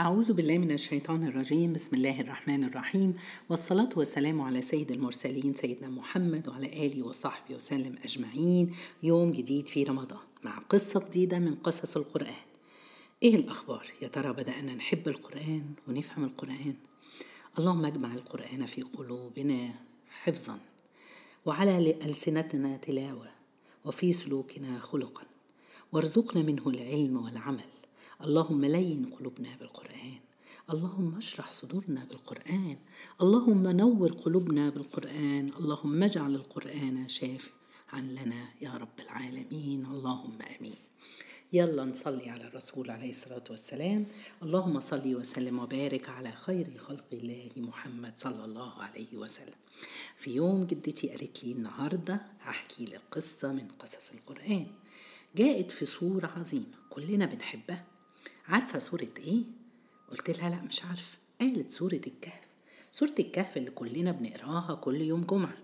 أعوذ بالله من الشيطان الرجيم. بسم الله الرحمن الرحيم. والصلاة والسلام على سيد المرسلين سيدنا محمد وعلى آله وصحبه وسلم أجمعين. يوم جديد في رمضان مع قصة جديدة من قصص القرآن. إيه الأخبار؟ يا ترى بدأنا نحب القرآن ونفهم القرآن؟ اللهم اجمع القرآن في قلوبنا حفظا وعلى ألسنتنا تلاوة وفي سلوكنا خلقا وارزقنا منه العلم والعمل. اللهم لين قلوبنا بالقرآن. اللهم اشرح صدورنا بالقرآن. اللهم نور قلوبنا بالقرآن. اللهم اجعل القرآن شافعا لنا يا رب العالمين. اللهم آمين. يلا نصلي على الرسول عليه الصلاة والسلام. اللهم صل وسلم وبارك على خير خلق الله محمد صلى الله عليه وسلم. في يوم جدتي قالت لي النهاردة هحكي لك قصة من قصص القرآن. جاءت في صورة عظيمة كلنا بنحبها. عارفة سورة إيه؟ قلت لها لأ مش عارفة. قالت سورة الكهف. سورة الكهف اللي كلنا بنقراها كل يوم جمعة.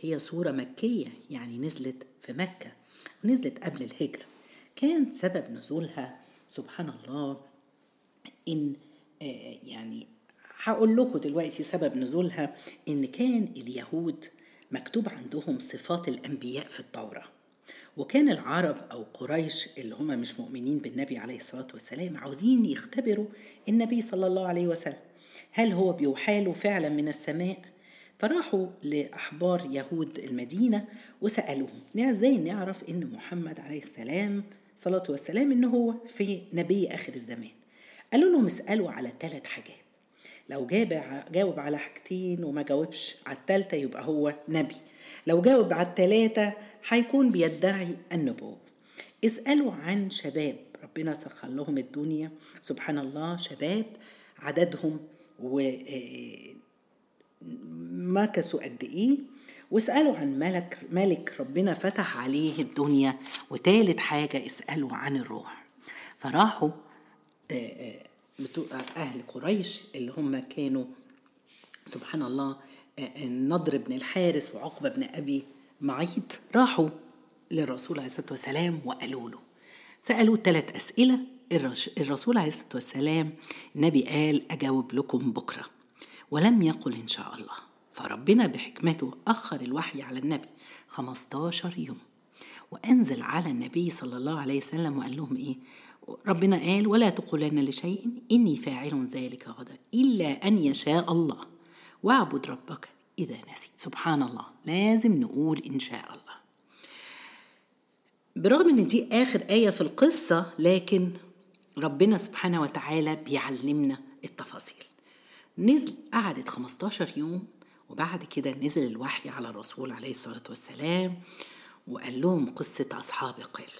هي سورة مكية يعني نزلت في مكة ونزلت قبل الهجرة. كان سبب نزولها سبحان الله إن آه يعني هقول لكم دلوقتي سبب نزولها إن كان اليهود مكتوب عندهم صفات الأنبياء في التوراة. وكان العرب أو قريش اللي هم مش مؤمنين بالنبي عليه الصلاة والسلام عاوزين يختبروا النبي صلى الله عليه وسلم. هل هو بيحال فعلا من السماء؟ فراحوا لأحبار يهود المدينة وسألوهم إزاي نعرف إن محمد عليه السلام صلاة والسلام إن هو في نبي آخر الزمان؟ قالوا لهم اسألوا على ثلاث حاجات. لو جاب جاوب على حاجتين وما جاوبش على الثالثة يبقى هو نبي. لو جاوب على الثلاثة هيكون بيدعي النبوة. اسألوا عن شباب. ربنا سخر لهم الدنيا. سبحان الله شباب عددهم و مكثوا قد إيه. واسألوا عن ملك ملك ربنا فتح عليه الدنيا. وتالت حاجة اسألوا عن الروح. فراحوا أهل قريش اللي هم كانوا سبحان الله النضر بن الحارس وعقبة بن أبي معيط راحوا للرسول عليه الصلاة والسلام وقالوا له. سألوا ثلاث أسئلة الرسول عليه الصلاة والسلام النبي قال أجاوب لكم بكرة. ولم يقل إن شاء الله. فربنا بحكمته أخر الوحي على النبي 15 يوم. وأنزل على النبي صلى الله عليه وسلم وقال لهم إيه؟ ربنا قال ولا تقولن لشيء إني فاعل ذلك غدا إلا أن يشاء الله. واعبد ربك إذا نسيت سبحان الله. لازم نقول إن شاء الله. برغم إن دي آخر آية في القصة لكن ربنا سبحانه وتعالى بيعلمنا التفاصيل. نزل قعدت 15 يوم وبعد كده نزل الوحي على الرسول عليه الصلاة والسلام وقال لهم قصة أصحاب القل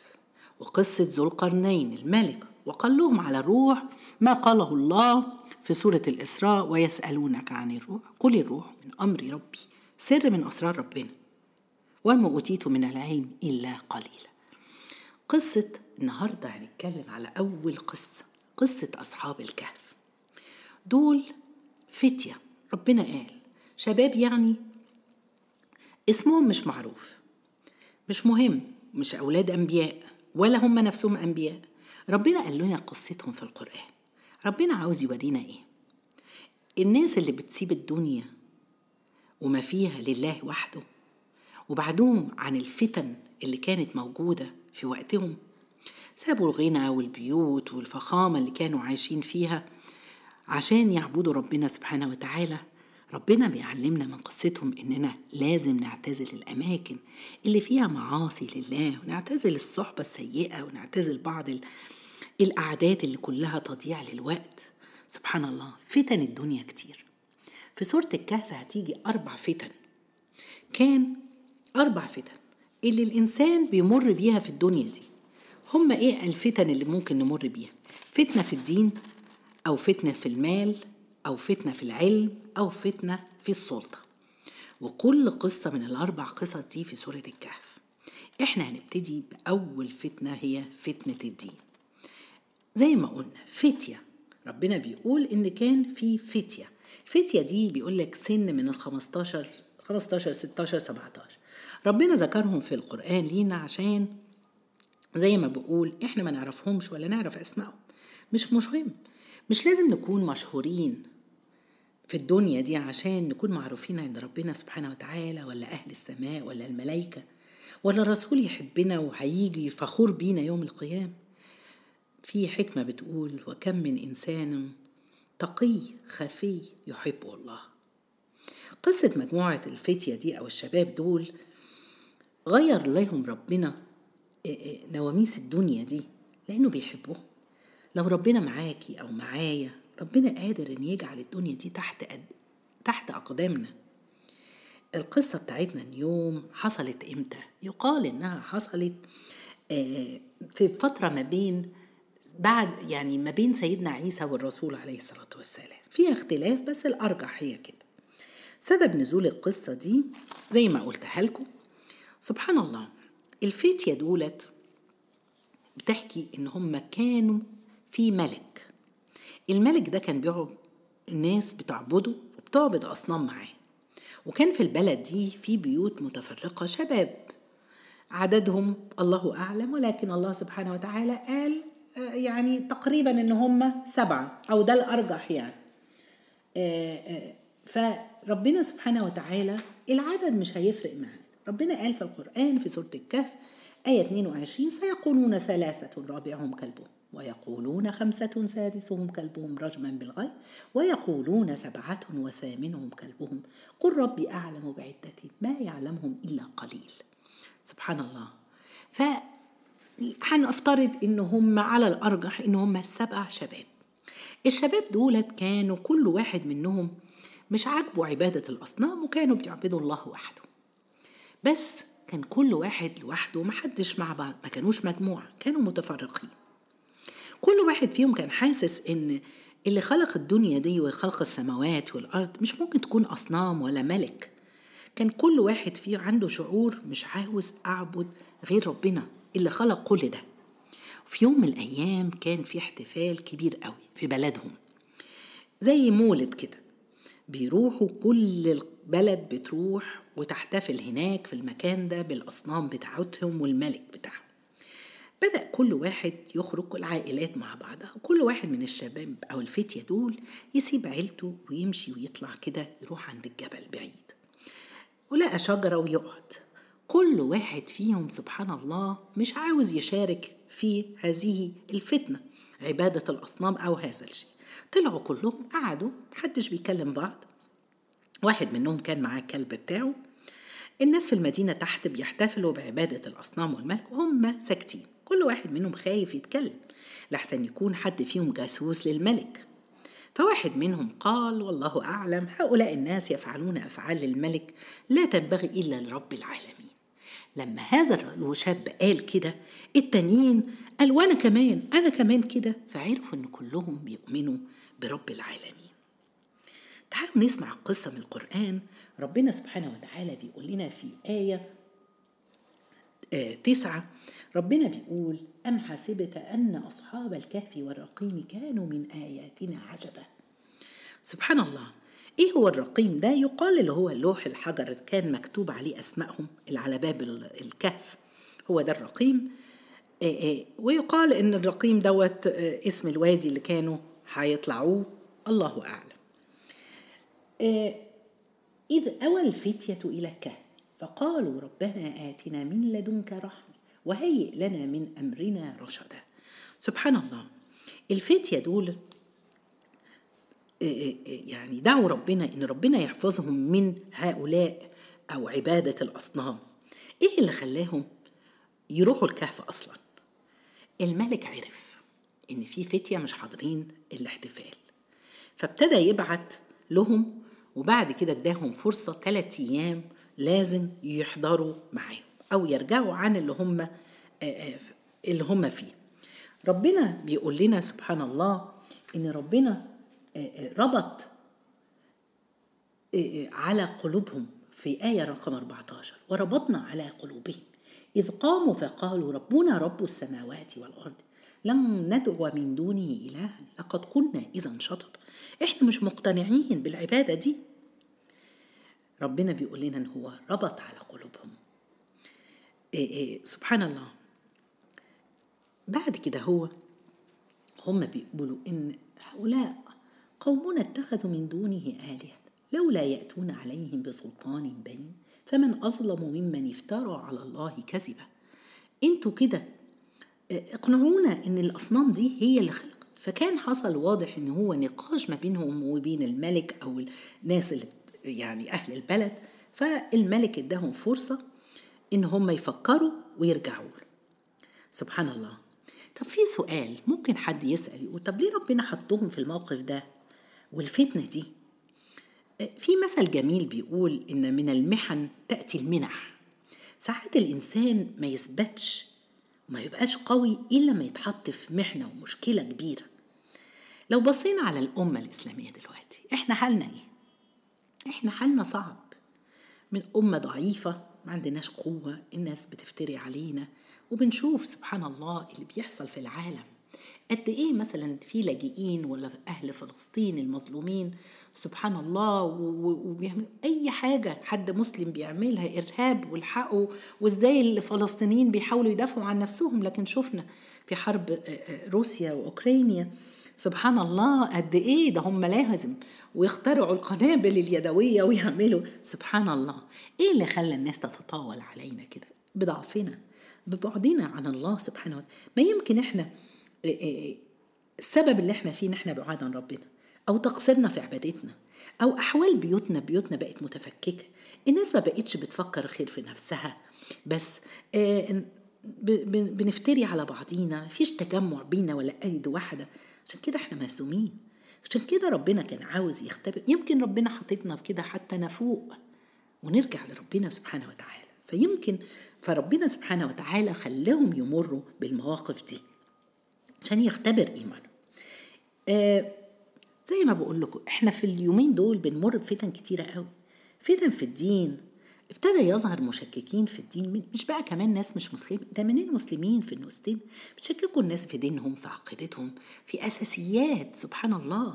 وقصة ذو القرنين الملك. وقال لهم على الروح ما قاله الله في سورة الإسراء ويسألونك عن الروح قل الروح من أمر ربي سر من أسرار ربنا وما أوتيت من العلم إلا قليلا. قصة النهاردة هنتكلم على أول قصة قصة أصحاب الكهف. دول فتية ربنا قال. شباب يعني اسمهم مش معروف مش مهم مش أولاد أنبياء ولا هم نفسهم أنبياء. ربنا قال لنا قصتهم في القرآن. ربنا عاوز يورينا إيه؟ الناس اللي بتسيب الدنيا وما فيها لله وحده وبعدهم عن الفتن اللي كانت موجودة في وقتهم سابوا الغنى والبيوت والفخامة اللي كانوا عايشين فيها عشان يعبدوا ربنا سبحانه وتعالى. ربنا بيعلمنا من قصتهم إننا لازم نعتزل الأماكن اللي فيها معاصي لله ونعتزل الصحبة السيئة ونعتزل بعض القعدات اللي كلها تضييع للوقت. سبحان الله فتن الدنيا كتير. في سورة الكهف هتيجي أربع فتن. كان أربع فتن اللي الإنسان بيمر بيها في الدنيا دي. هم إيه الفتن اللي ممكن نمر بيها؟ فتنة في الدين أو فتنة في المال أو فتنة في العلم أو فتنة في السلطة. وكل قصة من الأربع قصص دي في سورة الكهف. إحنا هنبتدي بأول فتنة هي فتنة الدين. زي ما قلنا فتية. ربنا بيقول إن كان في فتية. فتية دي بيقول لك سن من ال 15 15 16 17 ربنا ذكرهم في القرآن لينا عشان زي ما بقول إحنا ما نعرفهمش ولا نعرف أسمائهم. مش مهم. مش لازم نكون مشهورين في الدنيا دي عشان نكون معروفين عند ربنا سبحانه وتعالى ولا أهل السماء ولا الملائكة ولا الرسول يحبنا وهيجي فخور بينا يوم القيامة. في حكمة بتقول وكم من إنسان تقي خفي يحبه الله. قصة مجموعة الفتية دي أو الشباب دول غير لهم ربنا نواميس الدنيا دي لأنه بيحبوه. لو ربنا معاكي أو معايا ربنا قادر إن يجعل الدنيا دي تحت أد... تحت أقدامنا. القصة بتاعتنا اليوم حصلت إمتى؟ يقال إنها حصلت في فترة ما بين بعد يعني ما بين سيدنا عيسى والرسول عليه الصلاة والسلام. فيها اختلاف بس الأرجح هي كده. سبب نزول القصة دي زي ما قلتها لكم سبحان الله الفتية دولت بتحكي إن هم كانوا في ملك. الملك ده كان بيقعد الناس بتعبده وبتعبد أصنام معاه. وكان في البلد دي في بيوت متفرقة شباب. عددهم الله أعلم ولكن الله سبحانه وتعالى قال يعني تقريبا إن هم سبعة أو ده الأرجح يعني. فربنا سبحانه وتعالى العدد مش هيفرق معانا ربنا قال في القرآن في سورة الكهف آية 22 سيقولون ثلاثة رابعهم كلبهم ويقولون خمسة سادسهم كلبهم رجما بالغيب ويقولون سبعة وثامنهم كلبهم. قل ربي أعلم بعدتهم ما يعلمهم إلا قليل. سبحان الله. هنفترض ان هم على الأرجح ان هم سبع شباب. الشباب دولت كانوا كل واحد منهم مش عاجبه عبادة الأصنام وكانوا بيعبدوا الله وحده. بس كان كل واحد لوحده محدش مع بعض ما كانوش مجموعة كانوا متفرقين. كل واحد فيهم كان حاسس إن اللي خلق الدنيا دي وخلق السماوات والأرض مش ممكن تكون أصنام ولا ملك. كان كل واحد فيه عنده شعور مش عاوز أعبد غير ربنا. اللي خلق كل ده. في يوم من الأيام كان في احتفال كبير قوي في بلدهم زي مولد كده. بيروحوا كل البلد بتروح وتحتفل هناك في المكان ده بالأصنام بتاعتهم والملك بتاعهم. بدأ كل واحد يخرج العائلات مع بعضها وكل واحد من الشباب أو الفتية دول يسيب عيلته ويمشي ويطلع كده يروح عند الجبل بعيد. ولقى شجرة ويقعد. كل واحد فيهم سبحان الله مش عاوز يشارك في هذه الفتنة عبادة الأصنام أو هذا الشيء. طلعوا كلهم قعدوا محدش بيكلم بعض. واحد منهم كان معاه الكلب بتاعه. الناس في المدينة تحت بيحتفلوا بعبادة الأصنام والملك وهم ساكتين. كل واحد منهم خايف يتكلم لحسن يكون حد فيهم جاسوس للملك. فواحد منهم قال والله أعلم هؤلاء الناس يفعلون أفعال الملك لا تنبغي إلا لرب العالمين. لما هذا الشاب قال كده التانيين قال وأنا كمان أنا كمان كده فعرفوا إن كلهم بيؤمنوا برب العالمين. تعالوا نسمع قصة من القرآن. ربنا سبحانه وتعالى بيقول لنا في آية آه تسعة. ربنا بيقول أم حسبت أن أصحاب الكهف والرقيم كانوا من آياتنا عجبا؟ سبحان الله. إيه هو الرقيم ده؟ يقال اللي هو اللوح الحجر اللي كان مكتوب عليه أسمائهم اللي على باب الكهف. هو ده الرقيم. ويقال إن الرقيم دوت اسم الوادي اللي كانوا هيطلعوه. الله أعلم. إذ أوى الفتية إلى الكهف فقالوا ربنا آتنا من لدنك رحمة وهيئ لنا من أمرنا رشدا. سبحان الله. الفتية دول يعني دعوا ربنا إن ربنا يحفظهم من هؤلاء أو عبادة الأصنام. إيه اللي خلاهم يروحوا الكهف أصلا؟ الملك عرف إن في فتية مش حاضرين الاحتفال فابتدى يبعت لهم وبعد كده اداهم فرصة ثلاث أيام لازم يحضروا معاهم أو يرجعوا عن اللي هم اللي هم فيه. ربنا بيقول لنا سبحان الله إن ربنا ربط على قلوبهم في آية رقم 14 وربطنا على قلوبهم. إذ قاموا فقالوا ربنا رب السماوات والأرض لم ندعو من دونه إلها لقد كنا إذا شطط. إحنا مش مقتنعين بالعبادة دي. ربنا بيقول لنا إن هو ربط على قلوبهم. إيه إيه سبحان الله. بعد كده هو هم بيقولوا إن هؤلاء قومنا اتخذوا من دونه آلهة لولا يأتون عليهم بسلطان بين فمن أظلم ممن افترى على الله كذبا أنتوا كده اقنعونا إن الأصنام دي هي اللي خلقت فكان حصل واضح إن هو نقاش ما بينهم وبين الملك أو الناس اللي يعني أهل البلد. فالملك اداهم فرصة إن هم يفكروا ويرجعوا له. سبحان الله. طب في سؤال ممكن حد يسأل يقول طب ليه ربنا حطهم في الموقف ده؟ والفتنة دي. في مثل جميل بيقول إن من المحن تأتي المنح. ساعات الإنسان ما يثبتش وما يبقاش قوي إلا ما يتحط في محنة ومشكلة كبيرة. لو بصينا على الأمة الإسلامية دلوقتي إحنا حالنا إيه؟ إحنا حالنا صعب. من أمة ضعيفة ما عندناش قوة الناس بتفتري علينا وبنشوف سبحان الله اللي بيحصل في العالم. قد إيه مثلا في لاجئين ولا أهل فلسطين المظلومين؟ سبحان الله وبيعمل أي حاجة حد مسلم بيعملها إرهاب والحقوا وإزاي الفلسطينيين بيحاولوا يدافعوا عن نفسهم. لكن شفنا في حرب روسيا وأوكرانيا سبحان الله قد إيه ده هم لازم ويخترعوا القنابل اليدوية ويعملوا. سبحان الله إيه اللي خلى الناس تتطاول علينا كده؟ بضعفنا ببعدنا عن الله سبحانه وتعالى. ما يمكن إحنا السبب اللي إحنا فيه إن إحنا بعاد عن ربنا أو تقصيرنا في عبادتنا أو أحوال بيوتنا بيوتنا بقت متفككة. الناس ما بقتش بتفكر خير في نفسها بس بنفتري على بعضينا مفيش تجمع بينا ولا ايد واحدة عشان كده إحنا مهزومين. عشان كده ربنا كان عاوز يختبر. يمكن ربنا حاططنا في كده حتى نفوق ونرجع لربنا سبحانه وتعالى. فيمكن فربنا سبحانه وتعالى خلاهم يمروا بالمواقف دي. عشان يختبر ايمانهم آه زي ما بقول لكم إحنا في اليومين دول بنمر بفتن كتيرة قوي. فتن في الدين ابتدى يظهر مشككين في الدين مش بقى كمان ناس مش مسلمين ده من المسلمين في النوستين بتشككوا الناس في دينهم في عقيدتهم في أساسيات سبحان الله.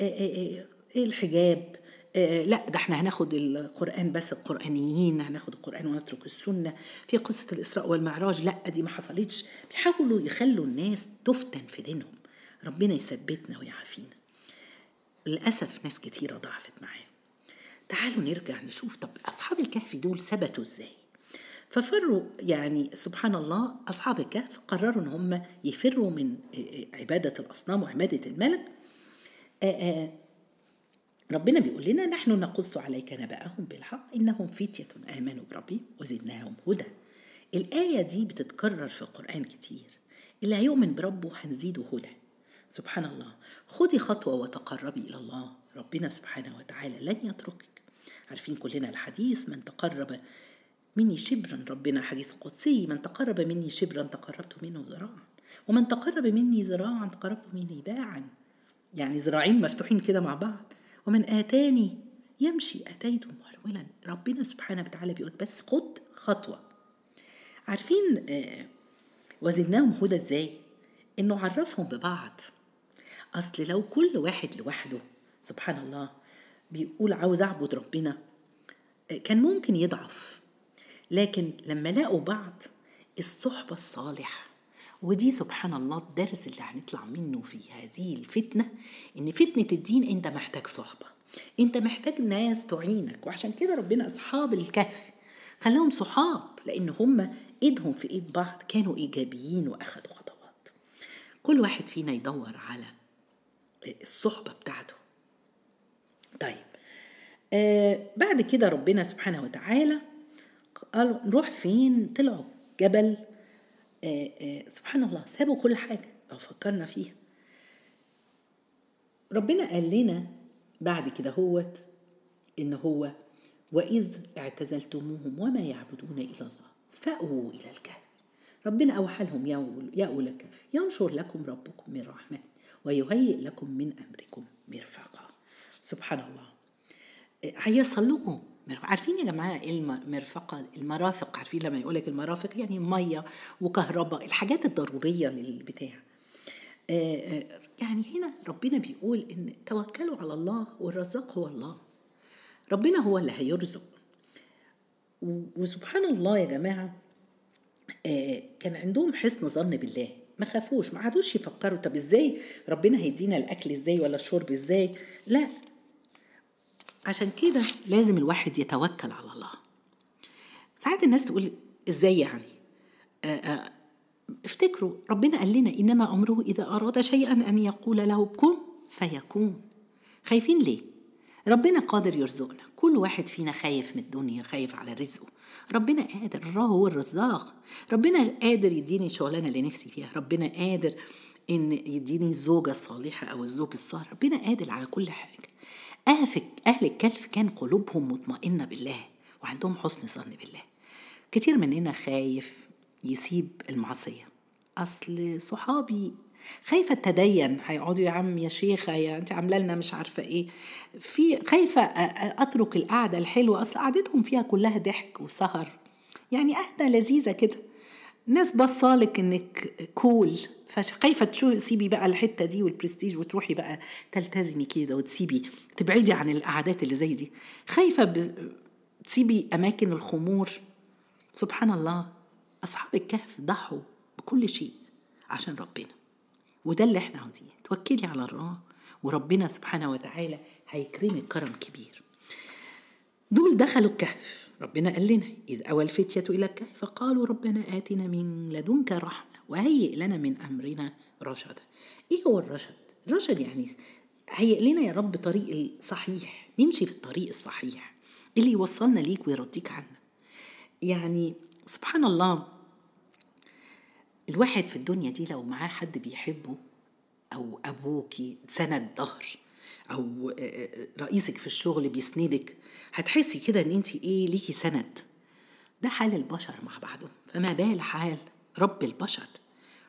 آآ آآ الحجاب لا ده إحنا هناخد القرآن بس القرآنيين هناخد القرآن ونترك السنة في قصة الإسراء والمعراج. لا دي ما حصلتش. بيحاولوا يخلوا الناس تفتن في دينهم. ربنا يثبتنا ويعافينا. للأسف ناس كتيرة ضعفت معاه تعالوا نرجع نشوف طب أصحاب الكهف دول ثبتوا إزاي؟ ففروا يعني سبحان الله أصحاب الكهف قرروا إن هم يفروا من عبادة الأصنام وعبادة الملك. ربنا بيقول لنا نحن نقص عليك نبأهم بالحق إنهم فتية آمنوا بربهم وزدناهم هدى. الآية دي بتتكرر في القرآن كتير. اللي هيؤمن بربه هنزيده هدى. سبحان الله. خدي خطوة وتقربي إلى الله. ربنا سبحانه وتعالى لن يتركك. عارفين كلنا الحديث من تقرب مني شبرا ربنا حديث قدسي من تقرب مني شبرا تقربت منه ذراعا. ومن تقرب مني ذراعا تقربت منه باعا. يعني ذراعين مفتوحين كده مع بعض. ومن آتاني يمشي أتيته مهرولا ربنا سبحانه وتعالى بيقول بس خد خطوة. عارفين آه وزدناهم هدى إزاي؟ إنه عرفهم ببعض. أصل لو كل واحد لوحده سبحان الله بيقول عاوز أعبد ربنا آه كان ممكن يضعف. لكن لما لقوا بعض الصحبة الصالحة ودي سبحان الله الدرس اللي هنطلع منه في هذه الفتنة إن فتنة الدين أنت محتاج صحبة. أنت محتاج ناس تعينك وعشان كده ربنا أصحاب الكهف خلاهم صحاب لأن هم إيدهم في إيد بعض كانوا إيجابيين وأخدوا خطوات. كل واحد فينا يدور على الصحبة بتاعته. طيب آه بعد كده ربنا سبحانه وتعالى قال نروح فين؟ طلعوا جبل آه آه سبحان الله سابوا كل حاجة لو فكرنا فيها. ربنا قال لنا بعد كده هوت إن هو وإذ اعتزلتموهم وما يعبدون إلا الله فأووا إلى الكهف. ربنا أوحى لهم يأووا الكهف ينشر لكم ربكم من رحمته ويهيئ لكم من أمركم مرفقا. سبحان الله. هيصل لكم عارفين يا جماعة إيه المرفقة؟ المرافق. عارفين لما يقول لك المرافق يعني مية وكهرباء الحاجات الضرورية للبتاع. يعني هنا ربنا بيقول إن توكلوا على الله والرزاق هو الله. ربنا هو اللي هيرزق. وسبحان الله يا جماعة كان عندهم حسن ظن بالله. ما خافوش ما عادوش يفكروا طب إزاي ربنا هيدينا الأكل إزاي ولا الشرب إزاي؟ لا عشان كده لازم الواحد يتوكل على الله. ساعات الناس تقول إزاي يعني؟ آآ آآ افتكروا ربنا قال لنا إنما أمره إذا أراد شيئا أن يقول له كن فيكون. خايفين ليه؟ ربنا قادر يرزقنا. كل واحد فينا خايف من الدنيا خايف على رزقه. ربنا قادر الله هو الرزاق. ربنا قادر يديني الشغلانة اللي نفسي فيها. ربنا قادر إن يديني الزوجه الصالحه أو الزوج الصالح. ربنا قادر على كل حاجة. أهل الكهف كان قلوبهم مطمئنة بالله وعندهم حسن ظن بالله. كتير مننا خايف يسيب المعصية. أصل صحابي خايفة التدين هيقعدوا يا عم يا شيخة يا أنت عاملة لنا مش عارفة إيه. في خايفة أترك القعدة الحلوة. أصل قعدتهم فيها كلها ضحك وسهر. يعني قعدة لذيذة كده. ناس بصالك انك كول فخايفة تسيبي بقى الحتة دي والبرستيج وتروحي بقى تلتزمي كده وتسيبي تبعدي عن القعدات اللي زي دي. خايفة ب... تسيبي أماكن الخمور؟ سبحان الله أصحاب الكهف ضحوا بكل شيء عشان ربنا. وده اللي إحنا عاوزينه. توكلي على الله وربنا سبحانه وتعالى هيكرمك كرم كبير. دول دخلوا الكهف. ربنا قال لنا إذ أوى الفتية إلى الكهف فقالوا ربنا آتنا من لدنك رحمة وهيئ لنا من أمرنا رشدا. إيه هو الرشد؟ الرشد يعني هيئ لنا يا رب طريق الصحيح. نمشي في الطريق الصحيح اللي يوصلنا ليك ويرضيك عنا. يعني سبحان الله الواحد في الدنيا دي لو معاه حد بيحبه أو ابوكي سند ظهر أو رئيسك في الشغل بيسندك هتحسي كده إن انت إيه ليكي سند. ده حال البشر مع بعضهم. فما بال حال رب البشر.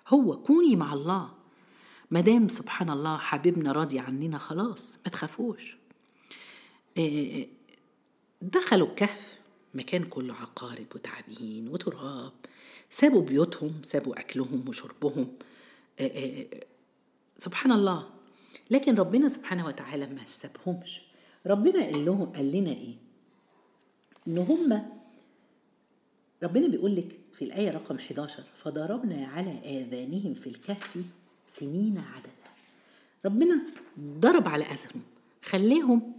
هو كوني مع الله. مدام سبحان الله حبيبنا راضي عننا خلاص ما تخافوش. دخلوا الكهف. مكان كله عقارب وتعابين وتراب. سابوا بيوتهم سابوا أكلهم وشربهم. سبحان الله. لكن ربنا سبحانه وتعالى ما سابهمش. ربنا قال لهم قال لنا إيه؟ إن هم ربنا بيقول لك في الآية رقم 11 فضربنا على آذانهم في الكهف سنين عددا ربنا ضرب على أذنهم خلاهم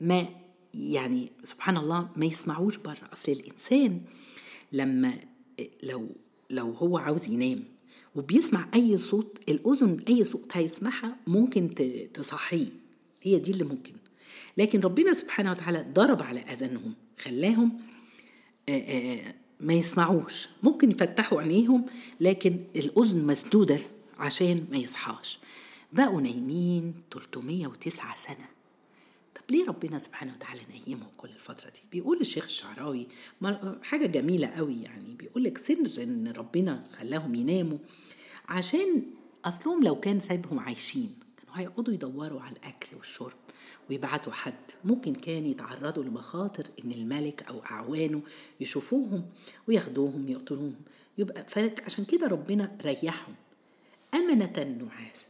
ما يعني سبحان الله ما يسمعوش بره. أصل الإنسان لما لو لو هو عاوز ينام وبيسمع أي صوت الأذن أي صوت هيسمعها ممكن تصحيه. هي دي اللي ممكن. لكن ربنا سبحانه وتعالى ضرب على أذانهم خلاهم ما يسمعوش. ممكن يفتحوا عينيهم لكن الأذن مسدودة عشان ما يصحاش. بقوا نايمين 309 سنة. طب ليه ربنا سبحانه وتعالى نيمهم كل الفترة دي؟ بيقول الشيخ الشعراوي حاجة جميلة قوي يعني بيقول لك سر إن ربنا خلاهم يناموا عشان أصلهم لو كان سايبهم عايشين كانوا هيقعدوا يدوروا على الأكل والشرب ويبعتوا حد. ممكن كان يتعرضوا لمخاطر إن الملك أو أعوانه يشوفوهم وياخدوهم يقتلوهم. يبقى عشان كده ربنا ريحهم. أمنة نعاسا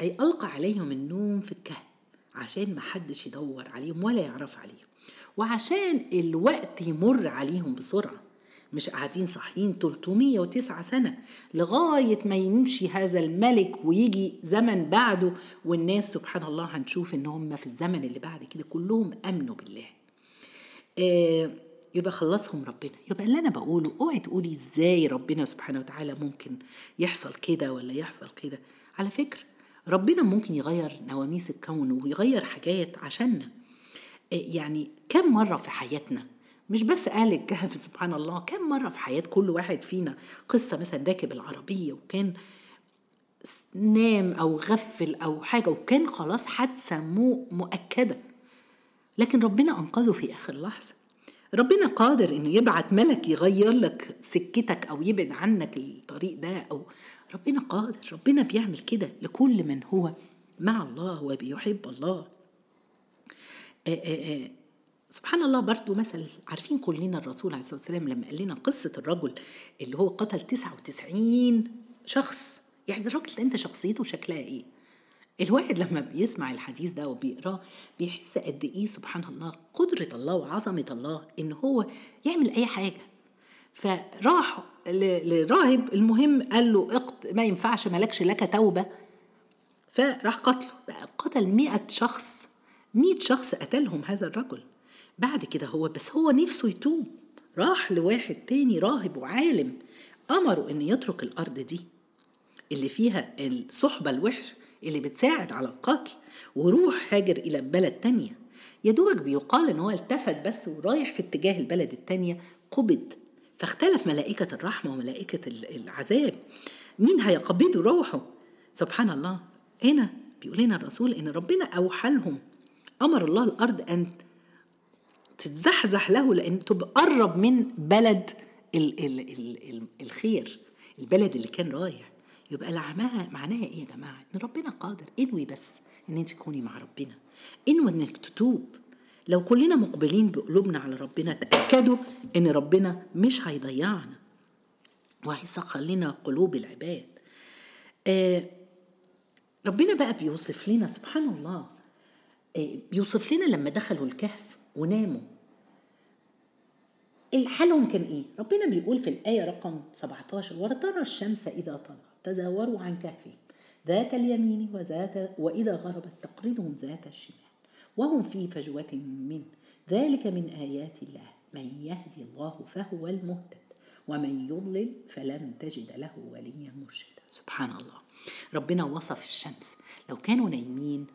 أي ألقى عليهم النوم في الكهف. عشان ما حدش يدور عليهم ولا يعرف عليهم. وعشان الوقت يمر عليهم بسرعة مش قاعدين صاحيين 309 سنة لغاية ما يمشي هذا الملك ويجي زمن بعده والناس سبحان الله هنشوف إن هم في الزمن اللي بعد كده كلهم آمنوا بالله. آه يبقى خلصهم ربنا. يبقى اللي أنا بقوله اوعي تقولي إزاي ربنا سبحانه وتعالى ممكن يحصل كده ولا يحصل كده. على فكرة ربنا ممكن يغير نواميس الكون ويغير حاجات عشاننا. يعني كم مرة في حياتنا مش بس أهل الكهف سبحان الله كم مرة في حياة كل واحد فينا قصة مثلا راكب العربية وكان نام أو غفل أو حاجة وكان خلاص حادثة مؤكدة. لكن ربنا أنقذه في آخر لحظة. ربنا قادر إنه يبعت ملك يغير لك سكتك أو يبعد عنك الطريق ده أو ربنا قادر ربنا بيعمل كده لكل من هو مع الله وبيحب الله. آآ آآ سبحان الله برضو مثل عارفين كلنا الرسول عليه الصلاة والسلام لما قال لنا قصة الرجل اللي هو قتل 99 شخص. يعني الراجل ده انت شخصيته شكلها إيه؟ الواحد لما بيسمع الحديث ده وبيقراه بيحس قد إيه سبحان الله قدرة الله وعظمة الله إن هو يعمل أي حاجة. فراح لراهب المهم قال له اقت ما ينفعش مالكش لك توبة. فراح قتله. بقى قتل مئة شخص. مئة شخص قتلهم هذا الرجل. بعد كده هو بس هو نفسه يتوب. راح لواحد تاني راهب وعالم أمره إن يترك الأرض دي اللي فيها الصحبة الوحش اللي بتساعد على القتل وروح هاجر إلى بلد تانية. يا دوبك بيقال إن هو التفت بس ورايح في اتجاه البلد التانية قبض فاختلف ملائكة الرحمة وملائكة العذاب. مين هيقبضوا روحه؟ سبحان الله. هنا بيقول لنا الرسول إن ربنا أوحى لهم. أمر الله الأرض أن تتزحزح له لأن تبقى قرب من بلد ال ال ال ال الخير البلد اللي كان رايح يبقى معناها معناها إيه يا جماعة؟ إن ربنا قادر. إنوي بس إن أنت تكوني مع ربنا. إنوي إنك تتوب. لو كلنا مقبلين بقلوبنا على ربنا تأكدوا إن ربنا مش هيضيعنا. وهيسخر لنا قلوب العباد. آه ربنا بقى بيوصف لنا سبحان الله آه بيوصف لنا لما دخلوا الكهف وناموا. حالهم كان إيه؟ ربنا بيقول في الآية رقم 17 وترى الشمس إذا طلعت تزاوروا عن كهفهم ذات اليمين وذات وإذا غربت تقرضهم ذات الشمال. وهم في فجوة من ذلك من آيات الله. من يهدي الله فهو المهتد ومن يضلل فلن تجد له وليا مرشدا. سبحان الله. ربنا وصف الشمس. لو كانوا نايمين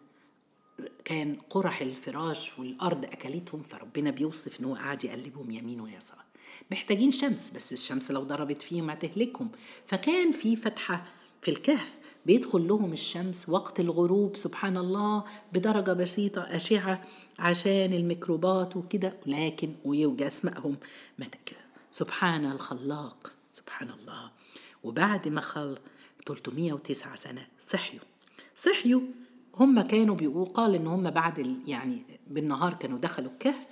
كان قرح الفراش والأرض أكلتهم فربنا بيوصف إن هو قاعد يقلبهم يمين ويسار. محتاجين شمس بس الشمس لو ضربت فيهم هتهلكهم. فكان في فتحة في الكهف بيدخل لهم الشمس وقت الغروب سبحان الله بدرجة بسيطة أشعة عشان الميكروبات وكده لكن وجسمهم متك سبحان الخلاق سبحان الله. وبعد ما خل 309 سنة صحيوا. صحيوا. هم كانوا بيقولوا قال إن هم بعد يعني بالنهار كانوا دخلوا الكهف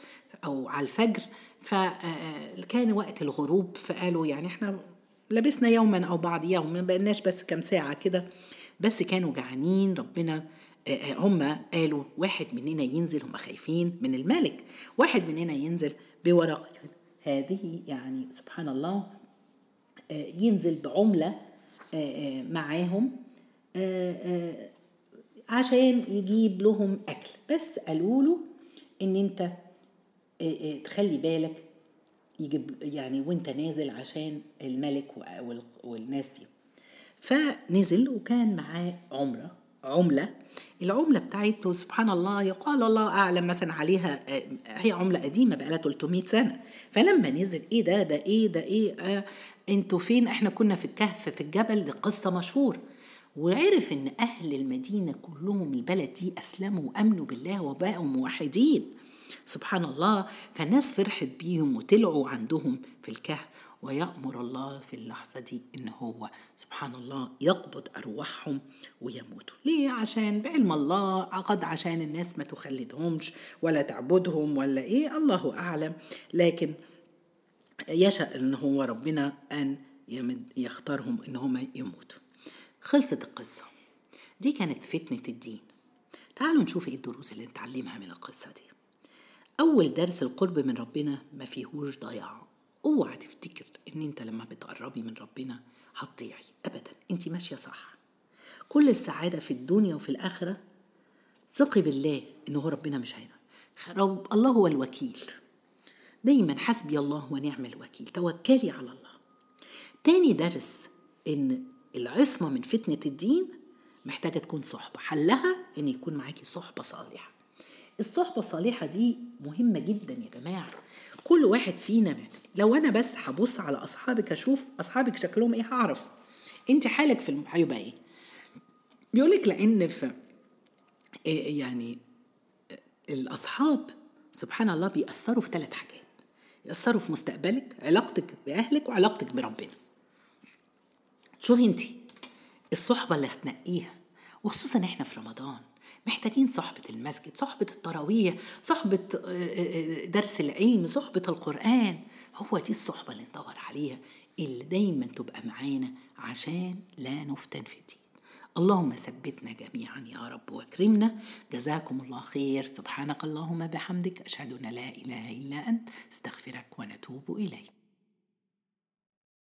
أو على الفجر فكان وقت الغروب فقالوا يعني إحنا لبسنا يوما أو بعض يوم ما بقناش بس كم ساعة كده. بس كانوا جعانين ربنا هم قالوا واحد مننا ينزل هم خايفين من الملك. واحد مننا ينزل بورقة. هذه يعني سبحان الله ينزل بعملة معاهم عشان يجيب لهم أكل. بس قالوا له إن أنت تخلي بالك يجيب يعني وانت نازل عشان الملك والناس دي. فنزل وكان معاه عمرة عملة. العملة بتاعته سبحان الله يقال الله أعلم مثلا عليها هي عملة قديمة بقى لها 300 سنة. فلما نزل إيه ده؟ ده إيه؟ ده إيه؟ آه أنتوا فين؟ إحنا كنا في الكهف في الجبل. دي قصة مشهور. وعرف إن أهل المدينة كلهم البلد دي أسلموا وأمنوا بالله وبقوا موحدين. سبحان الله فالناس فرحت بيهم وطلعوا عندهم في الكهف ويأمر الله في اللحظة دي إن هو سبحان الله يقبض أرواحهم ويموتوا. ليه؟ عشان بعلم الله قد عشان الناس ما تخلدهمش ولا تعبدهم ولا إيه الله أعلم. لكن يشاء إن هو ربنا أن يمد يختارهم إن هم يموتوا. خلصت القصة. دي كانت فتنة الدين. تعالوا نشوف إيه الدروس اللي نتعلمها من القصة دي. أول درس القرب من ربنا ما فيهوش ضياع. أوعى تفتكر إن أنت لما بتقربي من ربنا هتضيعي ابدا. أنت ماشية صح. كل السعادة في الدنيا وفي الآخرة ثقي بالله إن هو ربنا مش هينا رب الله هو الوكيل. دايما حسبي الله ونعم الوكيل. توكلي على الله. تاني درس إن العصمة من فتنة الدين محتاجة تكون صحبة. حلها إن يكون معاكي صحبة صالحة. الصحبة الصالحة دي مهمة جدا يا جماعة. كل واحد فينا لو أنا بس هبص على أصحابك أشوف أصحابك شكلهم إيه هعرف. أنت حالك في هيبقى إيه؟ بيقولك لأن في يعني الأصحاب سبحان الله بيأثروا في ثلاث حاجات. يأثروا في مستقبلك علاقتك بأهلك وعلاقتك بربنا. شوفي أنت الصحبة اللي هتنقيها وخصوصا إحنا في رمضان محتاجين صحبة المسجد صحبة التراويح صحبة درس العلم صحبة القرآن. هو دي الصحبة اللي ندور عليها اللي دايما تبقى معانا عشان لا نفتن في الدين اللهم ثبتنا جميعا يا رب وأكرمنا. جزاكم الله خير. سبحانك اللهم بحمدك. أشهد أن لا إله إلا أنت. استغفرك ونتوب إليك.